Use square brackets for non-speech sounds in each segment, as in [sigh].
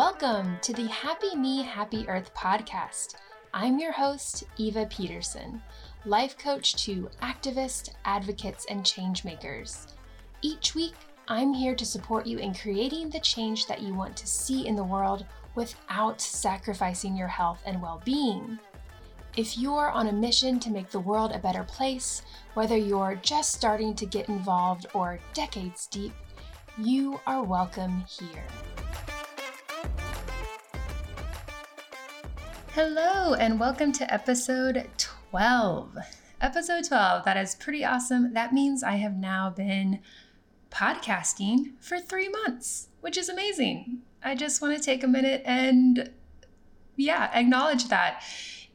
Welcome to the Happy Me, Happy Earth podcast. I'm your host, Eva Peterson, life coach to activists, advocates, and changemakers. Each week, I'm here to support you in creating the change that you want to see in the world without sacrificing your health and well being. If you're on a mission to make the world a better place, whether you're just starting to get involved or decades deep, you are welcome here. Hello, and welcome to episode 12. Episode 12, that is pretty awesome. That means I have now been podcasting for three months, which is amazing. I just want to take a minute and, yeah, acknowledge that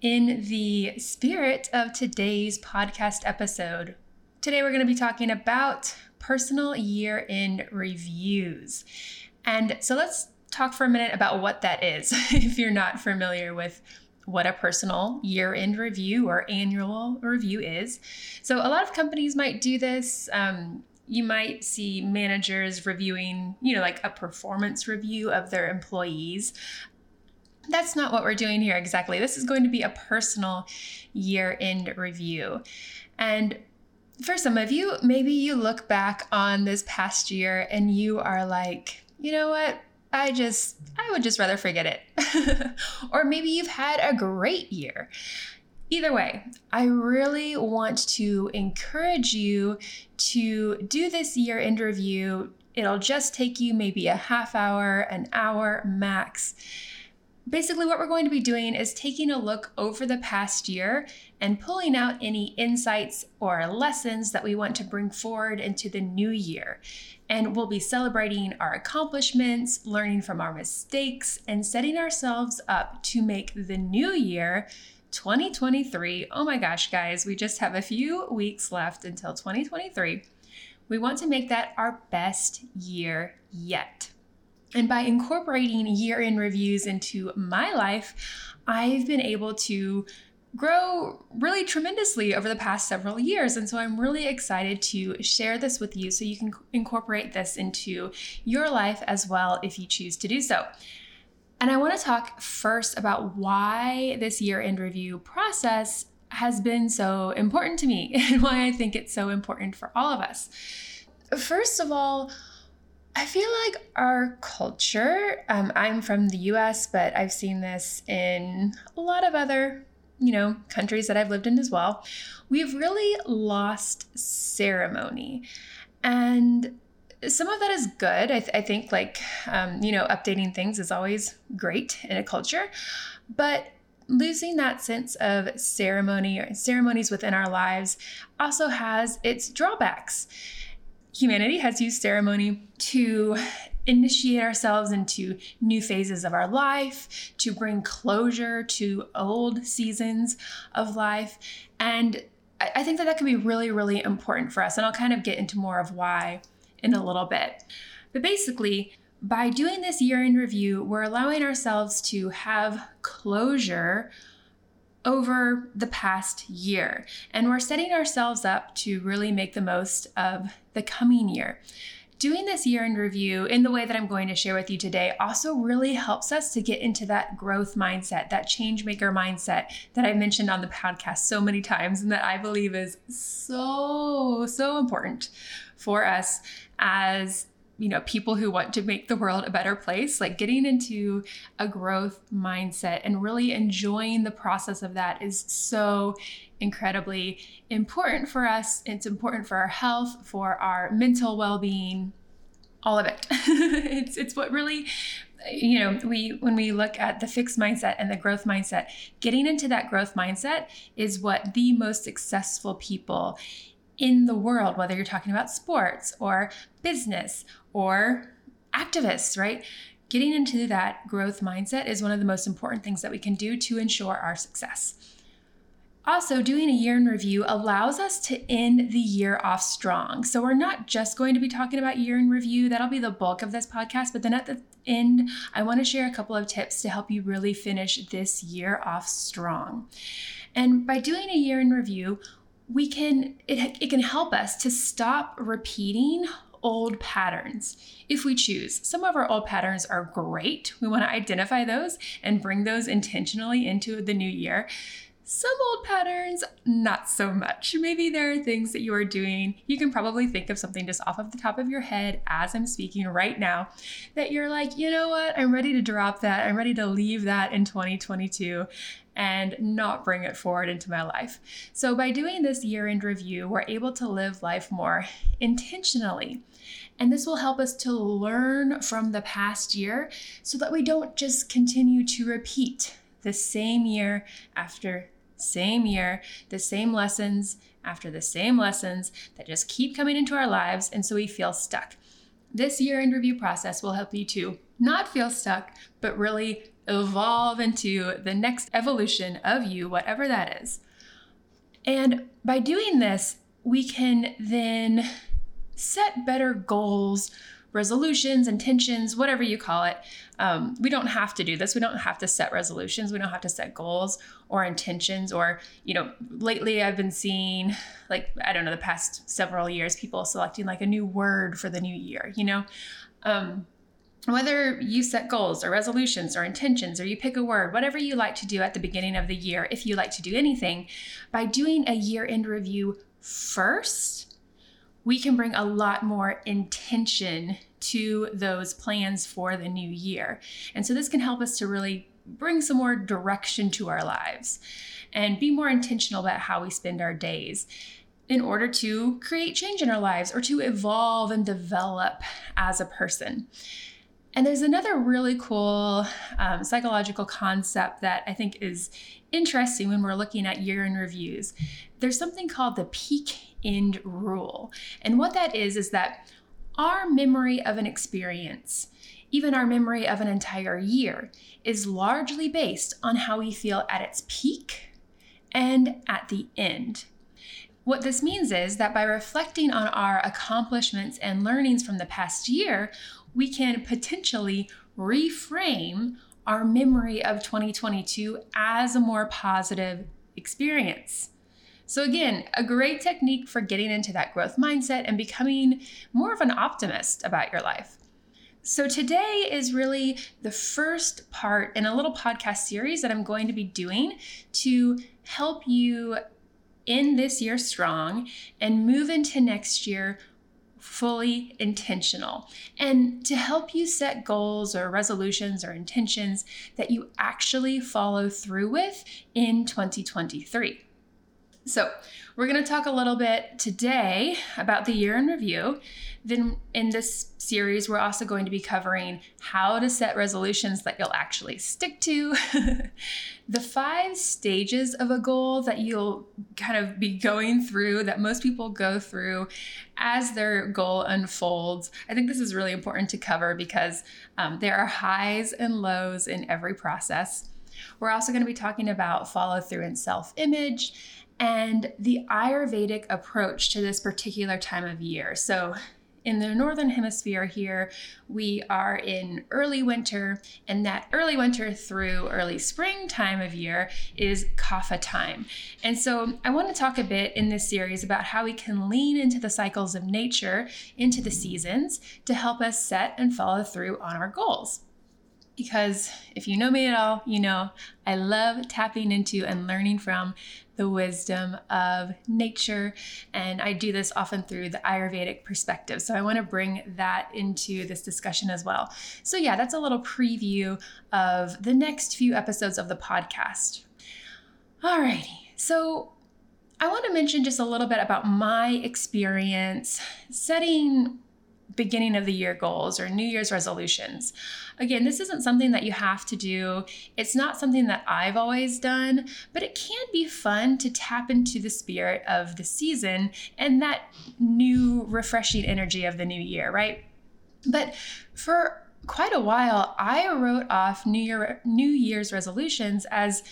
in the spirit of today's podcast episode. Today, we're going to be talking about personal year end reviews. And so let's talk for a minute about what that is [laughs] if you're not familiar with what a personal year end review or annual review is. So, a lot of companies might do this. Um, you might see managers reviewing, you know, like a performance review of their employees. That's not what we're doing here exactly. This is going to be a personal year end review. And for some of you, maybe you look back on this past year and you are like, you know what? I just, I would just rather forget it. [laughs] or maybe you've had a great year. Either way, I really want to encourage you to do this year end review. It'll just take you maybe a half hour, an hour max. Basically, what we're going to be doing is taking a look over the past year and pulling out any insights or lessons that we want to bring forward into the new year. And we'll be celebrating our accomplishments, learning from our mistakes, and setting ourselves up to make the new year 2023. Oh my gosh, guys, we just have a few weeks left until 2023. We want to make that our best year yet. And by incorporating year in reviews into my life, I've been able to grow really tremendously over the past several years. And so I'm really excited to share this with you so you can incorporate this into your life as well if you choose to do so. And I want to talk first about why this year end review process has been so important to me [laughs] and why I think it's so important for all of us. First of all, I feel like our culture, um, I'm from the US, but I've seen this in a lot of other, you know, countries that I've lived in as well. We've really lost ceremony. And some of that is good. I, th- I think, like, um, you know, updating things is always great in a culture. But losing that sense of ceremony or ceremonies within our lives also has its drawbacks humanity has used ceremony to initiate ourselves into new phases of our life, to bring closure to old seasons of life. And I think that that can be really, really important for us. And I'll kind of get into more of why in a little bit. But basically, by doing this year in review, we're allowing ourselves to have closure over the past year. And we're setting ourselves up to really make the most of the coming year. Doing this year in review in the way that I'm going to share with you today also really helps us to get into that growth mindset, that change maker mindset that I mentioned on the podcast so many times and that I believe is so, so important for us as you know people who want to make the world a better place like getting into a growth mindset and really enjoying the process of that is so incredibly important for us. It's important for our health for our mental well-being all of it. [laughs] It's it's what really you know we when we look at the fixed mindset and the growth mindset getting into that growth mindset is what the most successful people in the world, whether you're talking about sports or business or activists, right? Getting into that growth mindset is one of the most important things that we can do to ensure our success. Also, doing a year in review allows us to end the year off strong. So, we're not just going to be talking about year in review, that'll be the bulk of this podcast. But then at the end, I want to share a couple of tips to help you really finish this year off strong. And by doing a year in review, we can it, it can help us to stop repeating old patterns if we choose. Some of our old patterns are great. We want to identify those and bring those intentionally into the new year. Some old patterns, not so much. Maybe there are things that you are doing. You can probably think of something just off of the top of your head as I'm speaking right now that you're like, you know what? I'm ready to drop that. I'm ready to leave that in 2022 and not bring it forward into my life. So, by doing this year end review, we're able to live life more intentionally. And this will help us to learn from the past year so that we don't just continue to repeat the same year after same year, the same lessons after the same lessons that just keep coming into our lives. And so we feel stuck. This year end review process will help you to not feel stuck, but really evolve into the next evolution of you, whatever that is. And by doing this, we can then set better goals resolutions, intentions, whatever you call it. Um, we don't have to do this. We don't have to set resolutions. We don't have to set goals or intentions. Or, you know, lately I've been seeing, like, I don't know, the past several years, people selecting like a new word for the new year, you know? Um, whether you set goals or resolutions or intentions or you pick a word, whatever you like to do at the beginning of the year, if you like to do anything, by doing a year end review first, we can bring a lot more intention to those plans for the new year. And so this can help us to really bring some more direction to our lives and be more intentional about how we spend our days in order to create change in our lives or to evolve and develop as a person. And there's another really cool um, psychological concept that I think is interesting when we're looking at year in reviews. There's something called the peak end rule. And what that is, is that our memory of an experience, even our memory of an entire year, is largely based on how we feel at its peak and at the end. What this means is that by reflecting on our accomplishments and learnings from the past year, we can potentially reframe our memory of 2022 as a more positive experience. So, again, a great technique for getting into that growth mindset and becoming more of an optimist about your life. So, today is really the first part in a little podcast series that I'm going to be doing to help you end this year strong and move into next year fully intentional and to help you set goals or resolutions or intentions that you actually follow through with in 2023. So, we're going to talk a little bit today about the year in review. Then, in this series, we're also going to be covering how to set resolutions that you'll actually stick to, [laughs] the five stages of a goal that you'll kind of be going through, that most people go through as their goal unfolds. I think this is really important to cover because um, there are highs and lows in every process. We're also going to be talking about follow through and self image and the Ayurvedic approach to this particular time of year. So, in the northern hemisphere here, we are in early winter, and that early winter through early spring time of year is kapha time. And so, I want to talk a bit in this series about how we can lean into the cycles of nature, into the seasons, to help us set and follow through on our goals because if you know me at all, you know I love tapping into and learning from the wisdom of nature. And I do this often through the Ayurvedic perspective. So I want to bring that into this discussion as well. So, yeah, that's a little preview of the next few episodes of the podcast. Alrighty. So, I want to mention just a little bit about my experience setting beginning of the year goals or New Year's resolutions. Again, this isn't something that you have to do. It's not something that I've always done, but it can be fun to tap into the spirit of the season and that new, refreshing energy of the new year, right? But for quite a while, I wrote off New Year New Year's resolutions as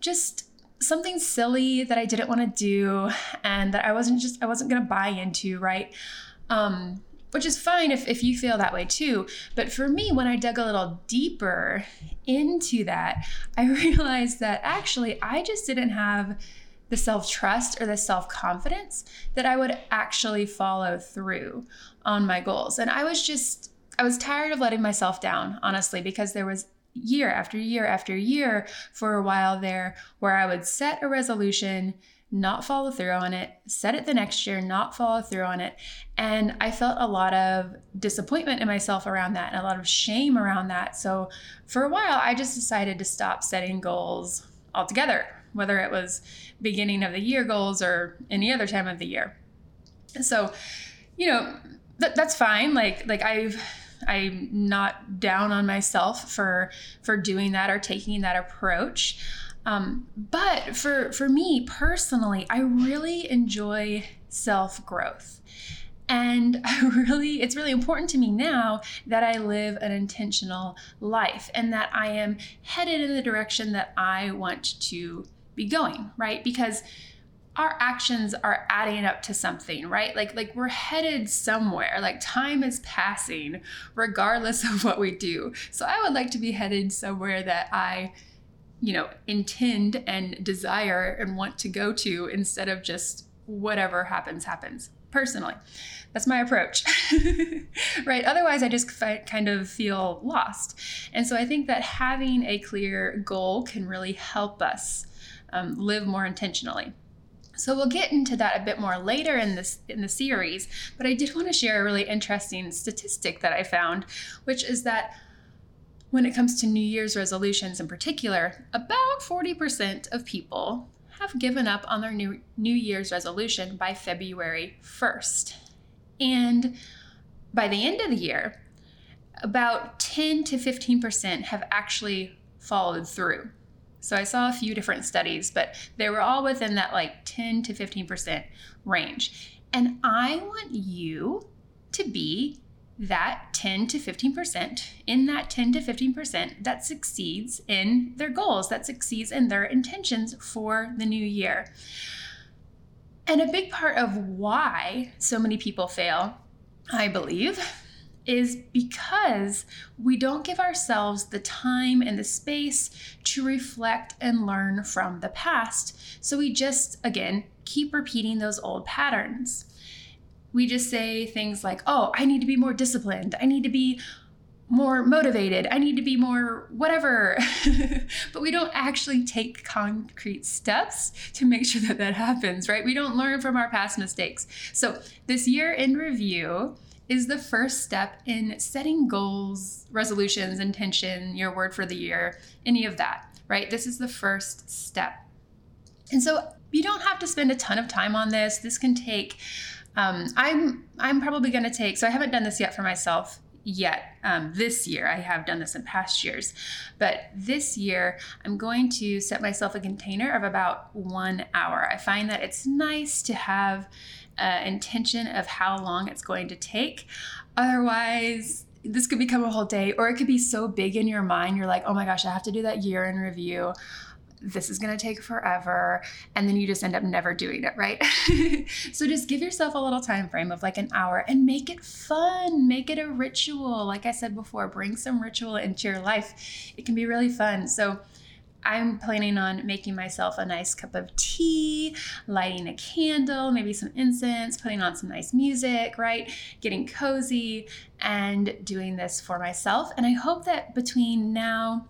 just something silly that I didn't want to do and that I wasn't just I wasn't going to buy into, right? Um, which is fine if, if you feel that way too. But for me, when I dug a little deeper into that, [laughs] I realized that actually I just didn't have the self trust or the self confidence that I would actually follow through on my goals. And I was just, I was tired of letting myself down, honestly, because there was year after year after year for a while there where I would set a resolution, not follow through on it, set it the next year, not follow through on it. And I felt a lot of disappointment in myself around that and a lot of shame around that. So for a while, I just decided to stop setting goals altogether whether it was beginning of the year goals or any other time of the year. So, you know, th- that's fine. Like, like I've, I'm not down on myself for for doing that or taking that approach. Um, but for for me personally, I really enjoy self growth. And [laughs] I really, it's really important to me now that I live an intentional life and that I am headed in the direction that I want to be going, right? Because our actions are adding up to something right like like we're headed somewhere like time is passing regardless [laughs] of what we do so i would like to be headed somewhere that i you know intend and desire and want to go to instead of just whatever happens happens. Personally that's my approach. [laughs] Right? Otherwise i just kind of feel lost. And so i think that having a clear goal can really help us um, live more intentionally. So we'll get into that a bit more later in this in the series, but I did want to share a really interesting statistic that I found, which is that when it comes to New Year's resolutions in particular, about 40% of people have given up on their new Year's resolution by February 1st. And by the end of the year, about 10 to 15% have actually followed through. So I saw a few different studies, but they were all within that like 10 to 15% range. And I want you to be that 10 to 15% in that 10 to 15% that succeeds in their goals, that succeeds in their intentions for the new year. And a big part of why so many people fail, I believe, is because we don't give ourselves the time and the space to reflect and learn from the past. So we just, again, keep repeating those old patterns. We just say things like, oh, I need to be more disciplined. I need to be more motivated. I need to be more whatever. [laughs] but we don't actually take concrete steps to make [laughs] sure that that happens, right? We don't learn from our past mistakes. So, this year in review, is the first step in setting goals, resolutions, intention, your word for the year, any of that, right? This is the first step. And so you don't have to spend a ton of time on this. This can take um, I'm I'm probably going to take so I haven't done this yet for myself yet um, this year. I have done this in past years, but this year I'm going to set myself a container of about one hour. I find that it's nice to have uh, intention of how long it's going to take. Otherwise, this could become a whole day, or it could be so big in your mind, you're like, oh my gosh, I have to do that year in review. This is going to take forever. And then you just end up never doing it, right? [laughs] so just give yourself a little time frame of like an hour and make it fun. Make it a ritual. Like I said before, bring some ritual into your life. It can be really fun. So, I'm planning on making myself a nice cup of tea, lighting a candle, maybe some incense, putting on some nice music, right? Getting cozy and doing this for myself. And I hope that between now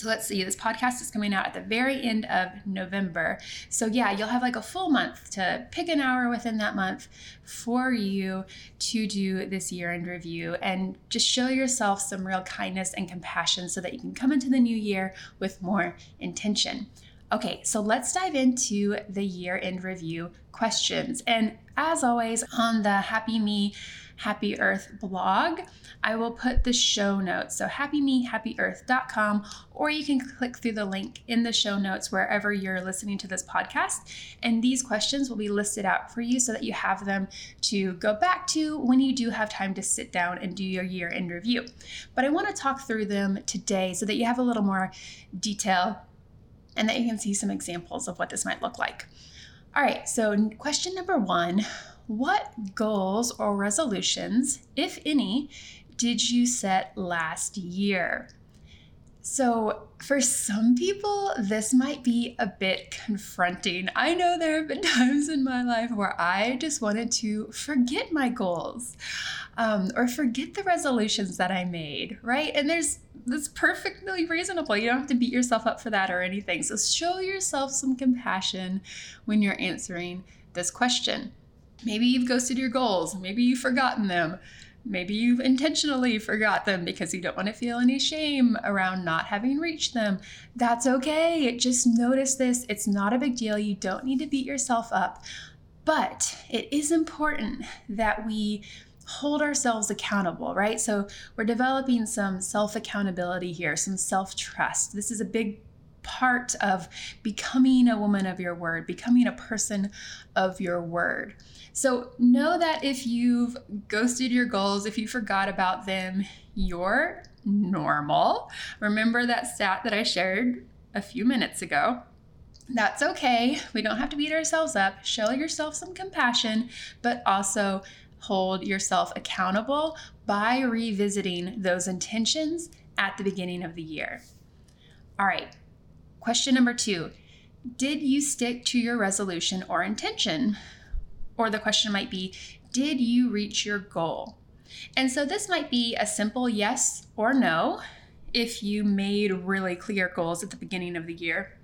so let's see, this podcast is coming out at the very end of November. So, yeah, you'll have like a full month to pick an hour within that month for you to do this year end review and just show yourself some real kindness and compassion so that you can come into the new year with more intention. Okay, so let's dive into the year end review questions. And as always, on the Happy Me Happy Earth blog. I will put the show notes, so happymehappyearth.com, or you can click through the link in the show notes wherever you're listening to this podcast. And these questions will be listed out for you so that you have them to go back to when you do have time to sit down and do your year in review. But I want to talk through them today so that you have a little more detail and that you can see some examples of what this might look like. All right, so question number one what goals or resolutions, if any, did you set last year? So, for some people, this might be a bit confronting. I know there have been [laughs] times in my life where I just wanted to forget my goals um, or forget the resolutions that I made, right? And there's that's perfectly reasonable. You don't have to beat yourself up for that or anything. So, show yourself some compassion when you're answering this question. Maybe you've ghosted your goals, maybe you've forgotten them. Maybe you've intentionally forgot them because you don't want to feel any shame around not having reached them. That's okay. Just notice this. It's not a big deal. You don't need to beat yourself up. But it is important that we hold ourselves accountable, right? So we're developing some self accountability here, some self trust. This is a big part of becoming a woman of your word, becoming a person of your word. So know that if you've ghosted your goals, if you forgot about them, you're normal. Remember that stat that I shared a few minutes ago. That's okay. We don't have to beat ourselves up. Show yourself some compassion, but also hold yourself accountable by revisiting those intentions at the beginning of the year. All right, question number two Did you stick to your resolution or intention? Or the question might be, did you reach your goal? And so this might be a simple yes or no if you made really clear goals at the beginning of the year.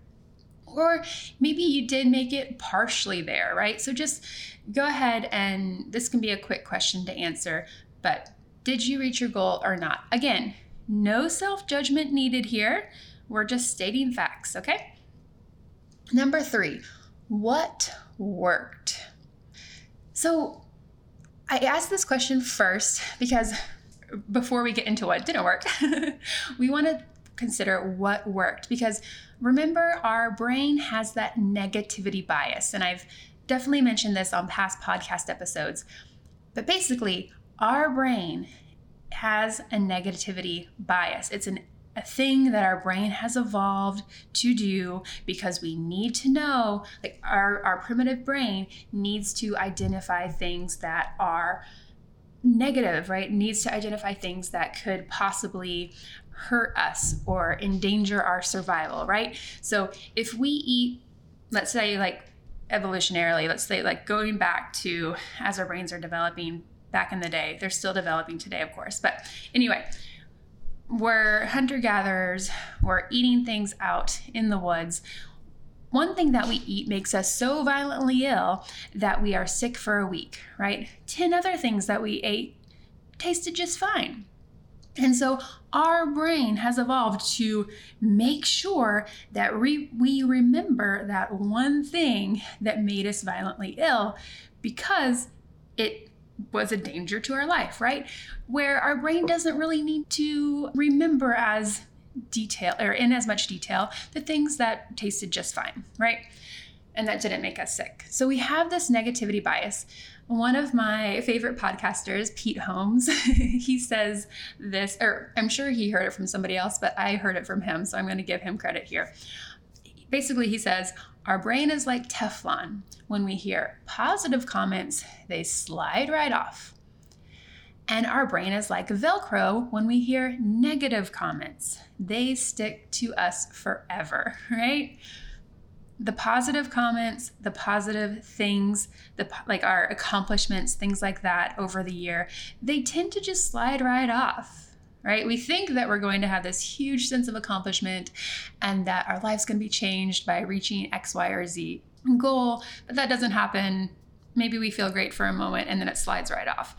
Or maybe you did make it partially there, right? So just go ahead and this can be a quick question to answer, but did you reach your goal or not? Again, no self judgment needed here. We're just stating facts, okay? Number three, what worked? So I asked this question first because before we get into what didn't work, [laughs] we want to consider what worked because remember, our brain has that negativity bias. And I've definitely mentioned this on past podcast episodes. But basically, our brain has a negativity bias. It's an a thing that our brain has evolved to do because we need to know like our, our primitive brain needs to identify things that are negative right? Needs to identify things that could possibly hurt us or endanger our survival right? So if we eat let's say like evolutionarily let's say like going back to as our brains are developing back in the day they're still developing today of course but anyway we're hunter gatherers, we're eating things out in the woods. One thing that we eat makes us so violently ill that we are sick for a week, right? 10 other things that we ate tasted just fine. And so our brain has evolved to make sure that we, we remember that one thing that made us violently ill because it was a danger to our life, right? Where our brain doesn't really need to remember as detail or in as much detail the things that tasted just fine, right? And that didn't make us sick. So we have this negativity bias. One of my favorite podcasters, Pete Holmes, [laughs] he says this, or I'm sure he heard it from somebody else, but I heard it from him, so I'm going to give him credit here. Basically, he says, Our brain is like Teflon. When we hear positive comments, they slide right off. And our brain is like Velcro when we hear negative comments. They stick to us forever, [laughs] right? The positive comments, the positive things, the like our accomplishments, things like that over the year, they tend to just slide right off right? We think that we're going to have this huge sense of accomplishment and that our life's going to be changed by reaching X, Y, or Z goal, but that doesn't happen. Maybe we feel great for a moment and then it slides right off.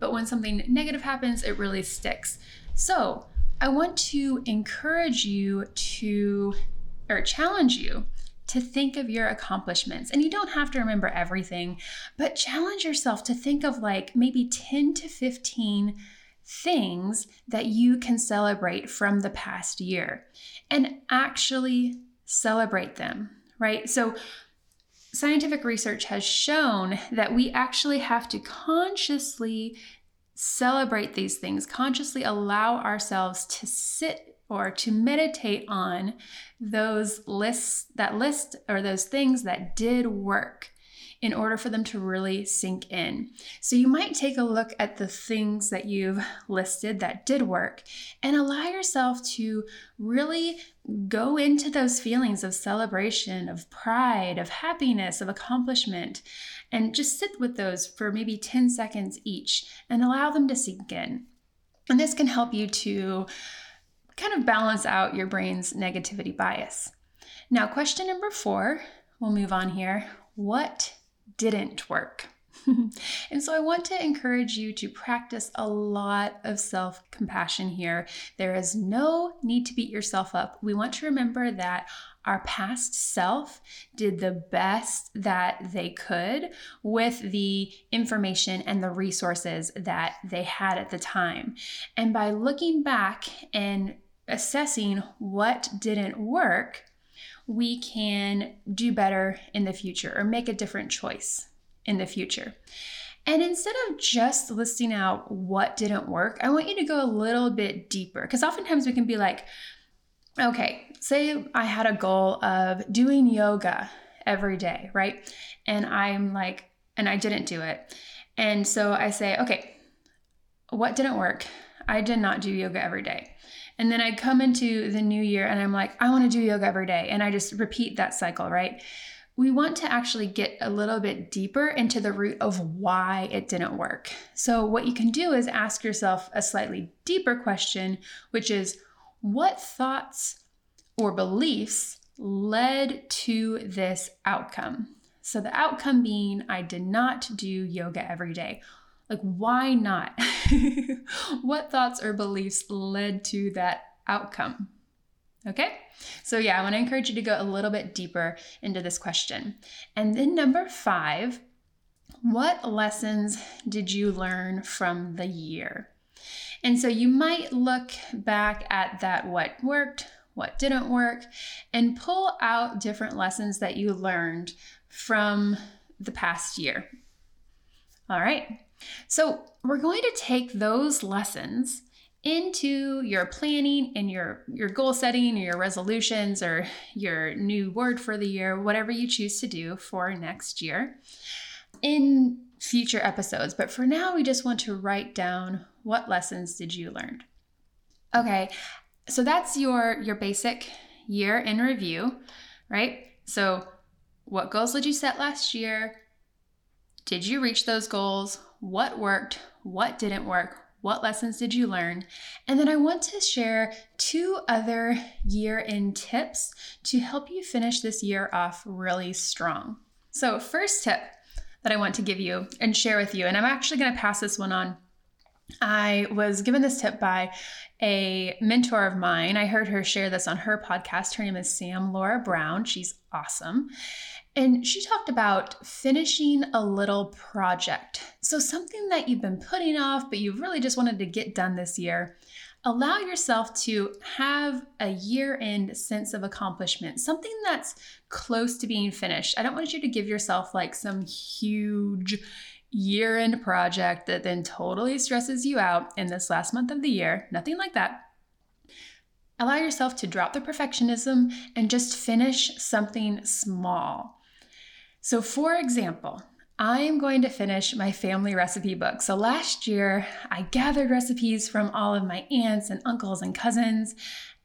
But when something negative happens, it really sticks. So I want to encourage you to, or challenge you to think of your accomplishments. And you don't have to remember everything, but challenge yourself to think of like maybe 10 to 15 things that you can celebrate from the past year and actually celebrate them, right? So scientific research has shown that we actually have to consciously celebrate these things, consciously allow ourselves to sit or to meditate on those lists, that list or those things that did work in order for them to really sink in. So you might take a look at the things that you've listed that did work and allow yourself to really go into those feelings of celebration, of pride, of happiness, of accomplishment, and just sit with those for maybe 10 seconds each and allow them to sink in. And this can help you to kind of balance out your brain's negativity bias. Now, question number four, we'll move on here. What didn't work? [laughs] and so I want to encourage you to practice a lot of self compassion here. There is no need to beat yourself up. We want to remember that our past self did the best that they could with the information and the resources that they had at the time. And by looking back and assessing what didn't work, we can do better in the future or make a different choice in the future. And instead of just listing out what didn't work, I want you to go a little bit deeper because oftentimes we can be like, okay, say I had a goal of doing yoga every day, right? And I'm like, and I didn't do it. And so I say, okay, what didn't work? I did not do yoga every day. And then I come into the new year and I'm like, I want to do yoga every day. And I just repeat that cycle, right? We want to actually get a little bit deeper into the root of why it didn't work. So, what you can do is ask yourself a slightly deeper question, which is what thoughts or beliefs led to this outcome? So, the outcome being I did not do yoga every day. Like, why not? [laughs] what thoughts or beliefs led to that outcome? Okay, so yeah, I want to encourage you to go a little bit deeper into this question. And then, number five, what lessons did you learn from the year? And so you might look back at that what worked, what didn't work, and pull out different lessons that you learned from the past year. All right. So, we're going to take those lessons into your planning and your your goal setting or your resolutions or your new word for the year, whatever you choose to do for next year in future episodes. But for now, we just want to write down what lessons did you learn. Okay. So that's your your basic year in review, right? So what goals did you set last year? Did you reach those goals? What worked, what didn't work, what lessons did you learn? And then I want to share two other year end tips to help you finish this year off really strong. So, first tip that I want to give you and share with you, and I'm actually going to pass this one on. I was given this tip by a mentor of mine. I heard her share this on her podcast. Her name is Sam Laura Brown. She's awesome. And she talked about finishing a little project. So, something that you've been putting off, but you really just wanted to get done this year. Allow yourself to have a year end sense of accomplishment, something that's close to being finished. I don't want you to give yourself like some huge year end project that then totally stresses you out in this last month of the year. Nothing like that. Allow yourself to drop the perfectionism and just finish something small. So, for example, I am going to finish my family recipe book. So, last year, I gathered recipes from all of my aunts and uncles and cousins,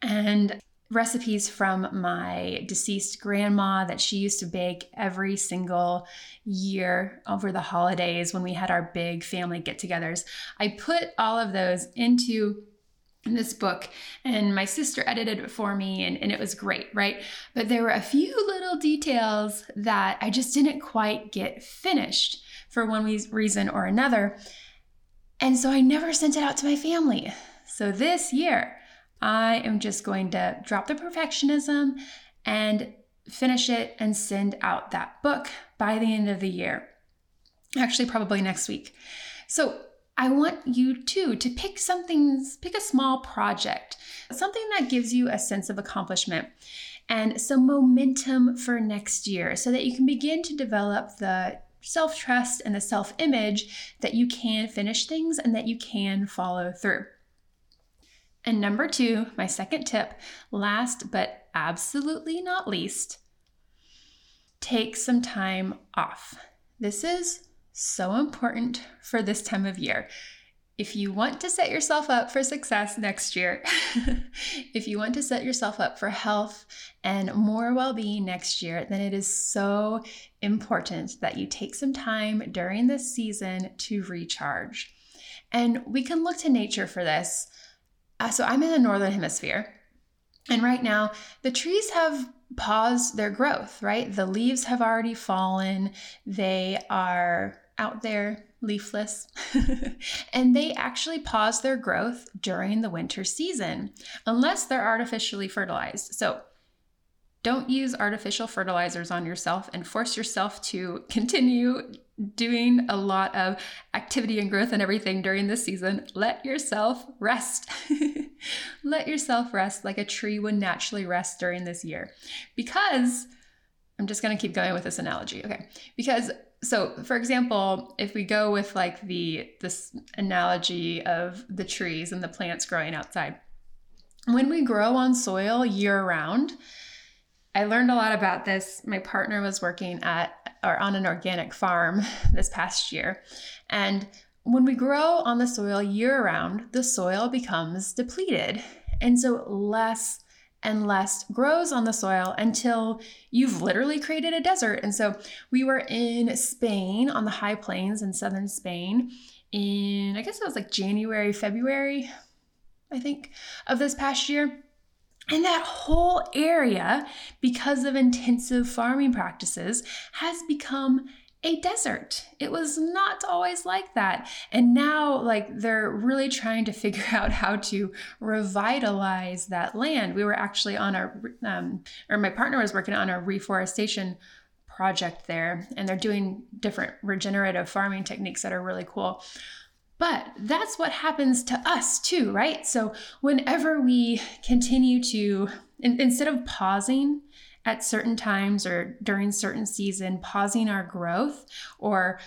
and recipes from my deceased grandma that she used to bake every single year over the holidays when we had our big family get togethers. I put all of those into in this book and my sister edited it for me and, and it was great right? But there were a few little details that i just didn't quite get finished for one reason or another. And so i never sent it out to my family. So this year i am just going to drop the perfectionism and finish it and send out that book by the end of the year. Actually probably next week. So I want you too to pick something, pick a small project, something that gives you a sense of accomplishment and some momentum for next year so that you can begin to develop the self trust and the self image that you can finish things and that you can follow through. And number two, my second tip, last but absolutely not least, take some time off. This is so important for this time of year. If you want to set yourself up for success next year, [laughs] if you want to set yourself up for health and more well being next year, then it is so important that you take some time during this season to recharge. And we can look to nature for this. Uh, so I'm in the northern hemisphere. And right now, the trees have paused their growth, right? The leaves have already fallen. They are out there leafless. [laughs] and they actually pause their growth during the winter season, unless they're artificially fertilized. So don't use artificial fertilizers on yourself and force yourself to [laughs] continue doing a lot of activity and growth and everything during this season. Let yourself rest. [laughs] Let yourself rest like a tree would naturally rest during this year. Because I'm just going to keep going with this analogy. Okay. Because so for example if we go with like the this analogy of the trees and the plants growing outside when we grow on soil year round i learned a lot about this. My partner was working at or on an organic farm [laughs] this past year. And when we grow on the soil year round the soil becomes depleted. And so less and less grows on the soil until you've literally created a desert. And so we were in Spain on the high plains in southern Spain in, I guess it was like January, February, I think, of this past year. And that whole area, because of intensive farming practices, has become a desert. It was not always like that. And now, like, they're really trying to [laughs] figure out how to revitalize that land. We were actually on a, um, or my partner was working on a reforestation project there, and they're doing different regenerative farming techniques that are really cool. But that's what happens to us too, right? So, whenever we continue to, in, instead of pausing at certain times or during certain season pausing our growth or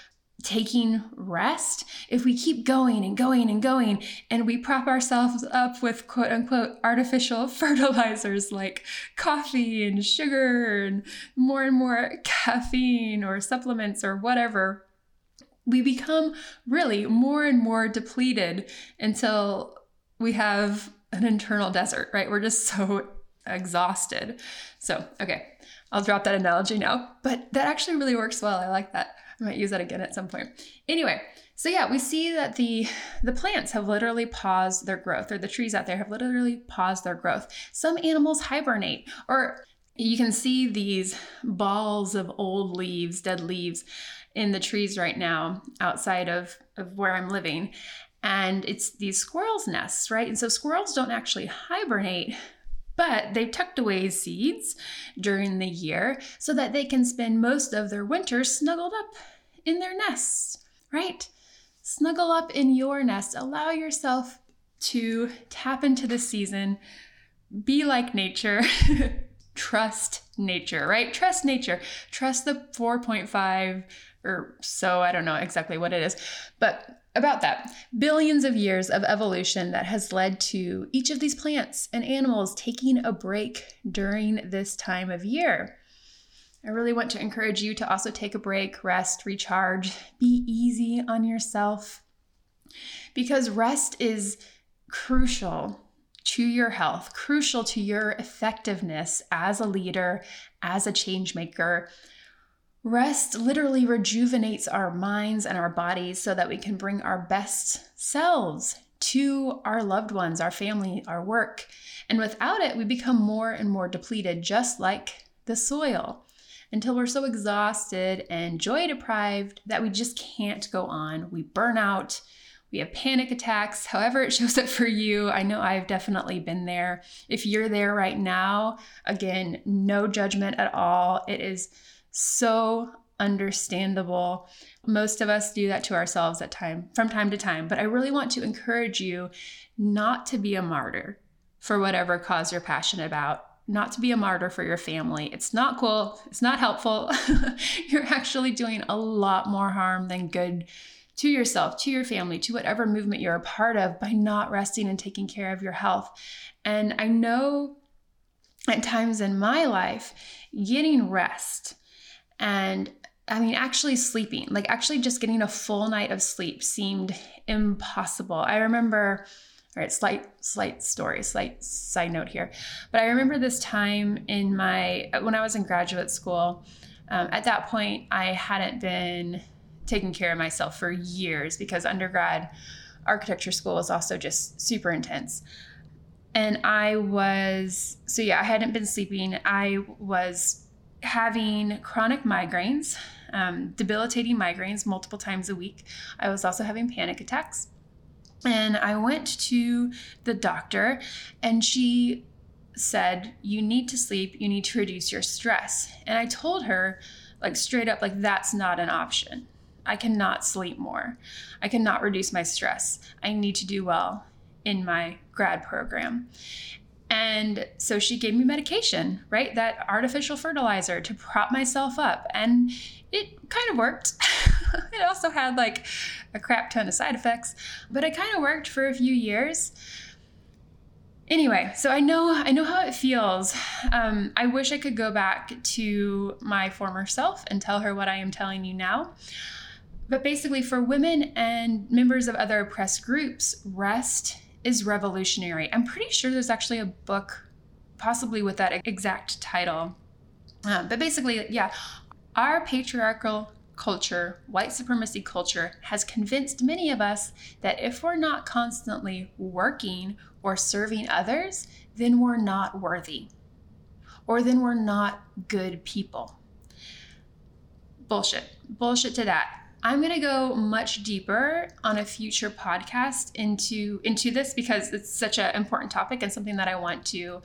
taking rest, if we keep going and going and going and we prop ourselves up with quote unquote artificial [laughs] fertilizers like coffee and sugar and more and more caffeine or supplements or whatever, we become really more and more depleted until we have an internal desert, right? We're just so exhausted. So, okay, I'll drop that analogy now, but that actually really works well. I like that. I might use that again at some point. Anyway, so yeah, we see that the the plants have literally paused their growth, or the trees out there have literally paused their growth. Some animals hibernate, or you can see these balls of old leaves, dead leaves in the trees right now outside of, of where I'm living. And it's these squirrels' nests, right? And so squirrels don't actually hibernate, but they've tucked away seeds during the year so that they can spend most of their winter snuggled up in their nests, right? Snuggle up in your nest. Allow yourself to tap into the season. Be like nature. [laughs] Trust nature, right? Trust nature. Trust the 4.5 or so, I don't know exactly what it is, but about that. Billions of years of evolution that has led to each of these plants and animals taking a break during this time of year. I really want to encourage you to also take a break, rest, recharge, be easy on yourself because rest is crucial to your health, crucial to your effectiveness as a leader, as a change maker, Rest literally rejuvenates our minds and our bodies so that we can bring our best selves to our loved ones, our family, our work. And without it, we become more and more depleted, just like the soil, until we're so exhausted and joy deprived that we just can't go on. We burn out. We have panic attacks, however, it shows up for you. I know I've definitely been there. If you're there right now, again, no judgment at all. It is so understandable. Most of us do that to ourselves at time from time to time, but I really want to encourage you not to be a martyr for whatever cause you're passionate about. Not to be a martyr for your family. It's not cool. It's not helpful. [laughs] you're actually doing a lot more harm than good to yourself, to your family, to whatever movement you're a part of by not resting and taking care of your health. And I know at times in my life, getting rest and I mean, actually sleeping, like actually just getting a full night of sleep seemed impossible. I remember, all right, slight, slight story, slight side note here. But I remember this time in my, when I was in graduate school, um, at that point, I hadn't been taking care of myself for years because undergrad architecture school was also just super intense. And I was, so yeah, I hadn't been sleeping. I was having chronic migraines, um, debilitating migraines multiple times a week. I was also having panic attacks. And I went to the doctor, and she said, You need to sleep, you need to reduce your stress. And I told her, like, straight up, like, that's not an option. I cannot sleep more. I cannot reduce my stress. I need to do well in my grad program. And so she gave me medication, right? That artificial fertilizer to prop myself up. And it kind of worked. [laughs] it also had like a crap ton of side effects, but it kind of worked for a few years. Anyway, so I know I know how it feels. Um, I wish I could go back to my former self and tell her what I am telling you now. But basically, for women and members of other oppressed groups, rest is revolutionary. I'm pretty sure there's actually a book, possibly with that exact title. Um, but basically, yeah, our patriarchal culture, white supremacy culture, has convinced many of us that if we're not constantly working or serving others, then we're not worthy, or then we're not good people. Bullshit. Bullshit to that. I'm going to go much deeper on a future podcast into into this because it's such an important topic and something that I want to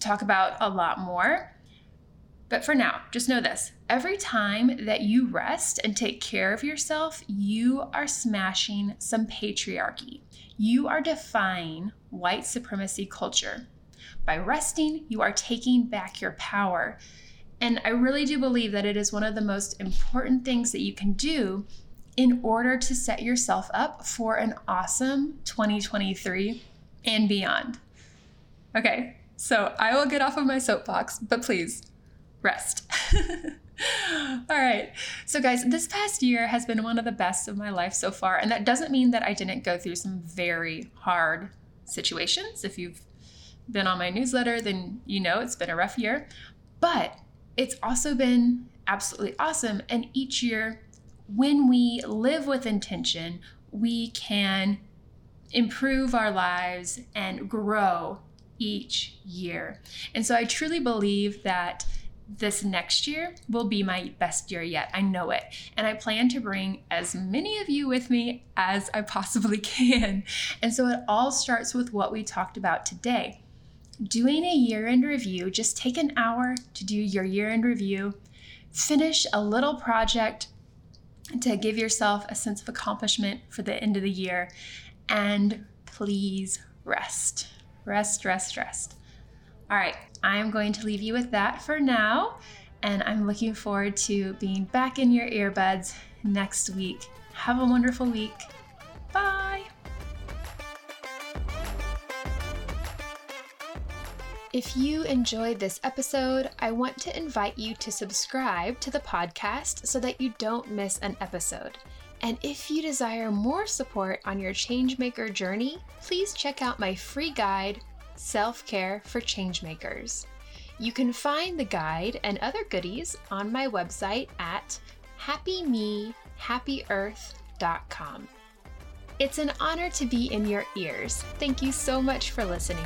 talk about a lot more. But for now, just know this every time that you rest and take care of yourself, you are smashing some patriarchy. You are defying white supremacy culture. By resting, you are taking back your power. And I really do believe that it is one of the most important things that you can do in order to set yourself up for an awesome 2023 and beyond. Okay, so I will get off of my soapbox, but please rest. [laughs] All right. So, guys, this past year has been one of the best of my life so far. And that doesn't mean that I didn't go through some very hard situations. If you've been on my newsletter, then you know it's been a rough year. But it's also been absolutely awesome. And each year, when we live with intention, we can improve our lives and grow each year. And so I truly believe that this next year will be my best year yet. I know it. And I plan to bring as many of you with me as I possibly [laughs] can. And so it all starts with what we talked about today doing a year end review, just take an hour to do your year end review, finish a little project to give yourself a sense of accomplishment for the end of the year, and please rest. Rest, rest, rest. All right, I'm going to leave you with that for now, and I'm looking forward to being back in your earbuds next week. Have a wonderful week. Bye. If you enjoyed this episode, I want to invite you to subscribe to the podcast so that you don't miss an episode. And if you desire more support on your changemaker journey, please check out my free guide, Self Care for Changemakers. You can find the guide and other goodies on my website at happymehappyearth.com. It's an honor to be in your ears. Thank you so much for listening.